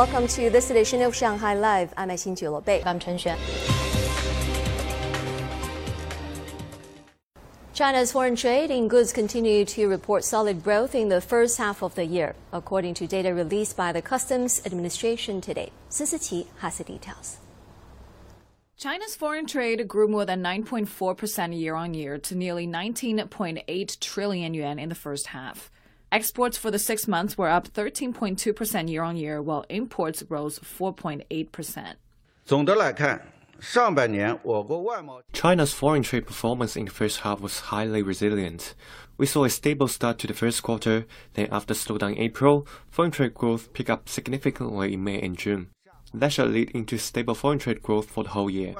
welcome to this edition of Shanghai Live. I'm Xin Bei. I'm Chen Xuan. China's foreign trade in goods continued to report solid growth in the first half of the year, according to data released by the Customs Administration today. Siqi has the details. China's foreign trade grew more than 9.4% year on year to nearly 19.8 trillion yuan in the first half. Exports for the six months were up 13.2% year on year, while imports rose 4.8%. China's foreign trade performance in the first half was highly resilient. We saw a stable start to the first quarter, then after slowdown in April, foreign trade growth picked up significantly in May and June. That should lead into stable foreign trade growth for the whole year.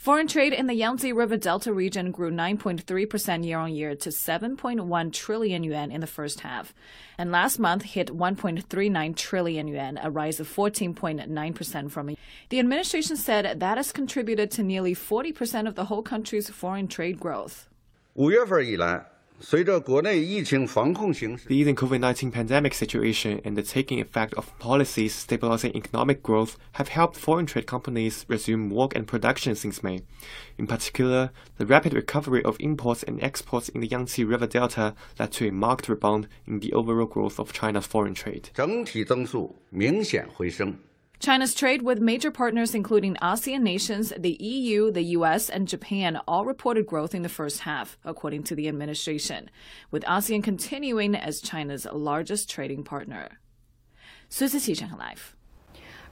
Foreign trade in the Yangtze River Delta region grew 9.3% year on year to 7.1 trillion yuan in the first half, and last month hit 1.39 trillion yuan, a rise of 14.9% from it. The administration said that has contributed to nearly 40% of the whole country's foreign trade growth. 五月份以来， 随着国内疫情防控形势，the easing COVID-19 pandemic situation and the taking effect of policies stabilizing economic growth have helped foreign trade companies resume work and production since May. In particular, the rapid recovery of imports and exports in the Yangtze River Delta led to a marked rebound in the overall growth of China's foreign trade. 整体增速明显回升。 China's trade with major partners, including ASEAN nations, the EU, the US, and Japan, all reported growth in the first half, according to the administration, with ASEAN continuing as China's largest trading partner. Live.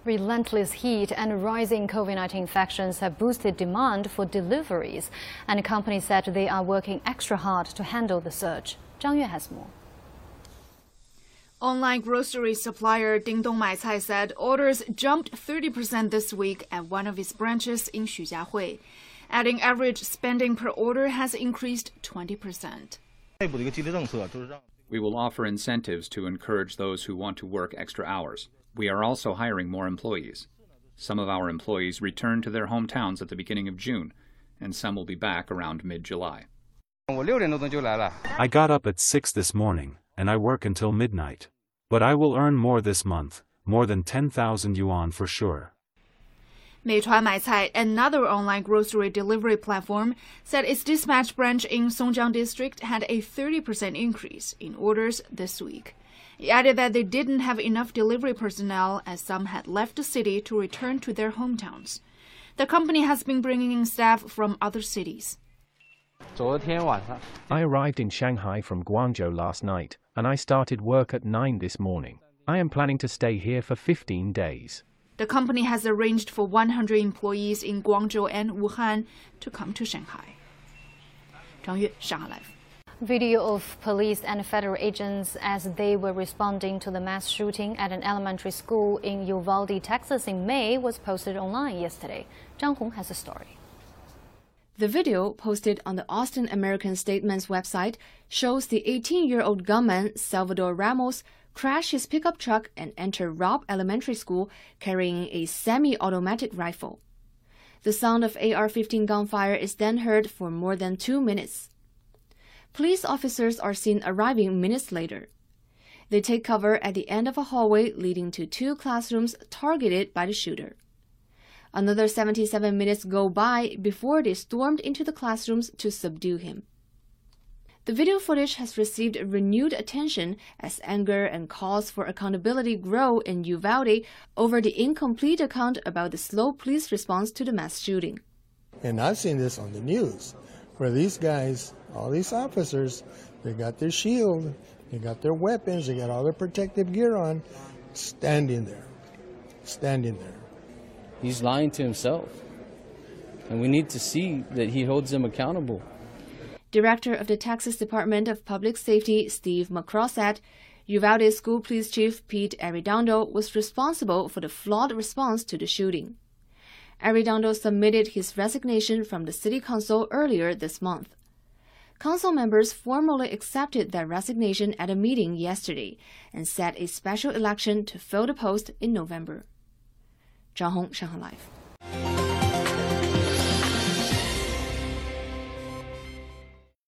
Relentless heat and rising COVID 19 infections have boosted demand for deliveries, and companies said they are working extra hard to handle the surge. Zhang Yue has more. Online grocery supplier Dingdong Maicai said orders jumped 30% this week at one of its branches in Xujiahui, adding average spending per order has increased 20%. We will offer incentives to encourage those who want to work extra hours. We are also hiring more employees. Some of our employees return to their hometowns at the beginning of June, and some will be back around mid July. I got up at 6 this morning, and I work until midnight. But I will earn more this month, more than 10,000 yuan for sure. Meituan Maicai, another online grocery delivery platform, said its dispatch branch in Songjiang district had a 30% increase in orders this week. It added that they didn't have enough delivery personnel as some had left the city to return to their hometowns. The company has been bringing in staff from other cities. I arrived in Shanghai from Guangzhou last night, and I started work at 9 this morning. I am planning to stay here for 15 days. The company has arranged for 100 employees in Guangzhou and Wuhan to come to Shanghai. Zhang Yue, Shanghai Live. Video of police and federal agents as they were responding to the mass shooting at an elementary school in Uvalde, Texas in May was posted online yesterday. Zhang Hong has a story. The video, posted on the Austin American Statesman's website, shows the 18 year old gunman Salvador Ramos crash his pickup truck and enter Robb Elementary School carrying a semi automatic rifle. The sound of AR 15 gunfire is then heard for more than two minutes. Police officers are seen arriving minutes later. They take cover at the end of a hallway leading to two classrooms targeted by the shooter. Another 77 minutes go by before they stormed into the classrooms to subdue him. The video footage has received renewed attention as anger and calls for accountability grow in Uvalde over the incomplete account about the slow police response to the mass shooting. And I've seen this on the news where these guys, all these officers, they got their shield, they got their weapons, they got all their protective gear on, standing there, standing there he's lying to himself. And we need to see that he holds them accountable. Director of the Texas Department of Public Safety, Steve McCraw said Uvalde School Police Chief Pete Arredondo was responsible for the flawed response to the shooting. Arredondo submitted his resignation from the City Council earlier this month. Council members formally accepted that resignation at a meeting yesterday and set a special election to fill the post in November. 张红，上海 Life。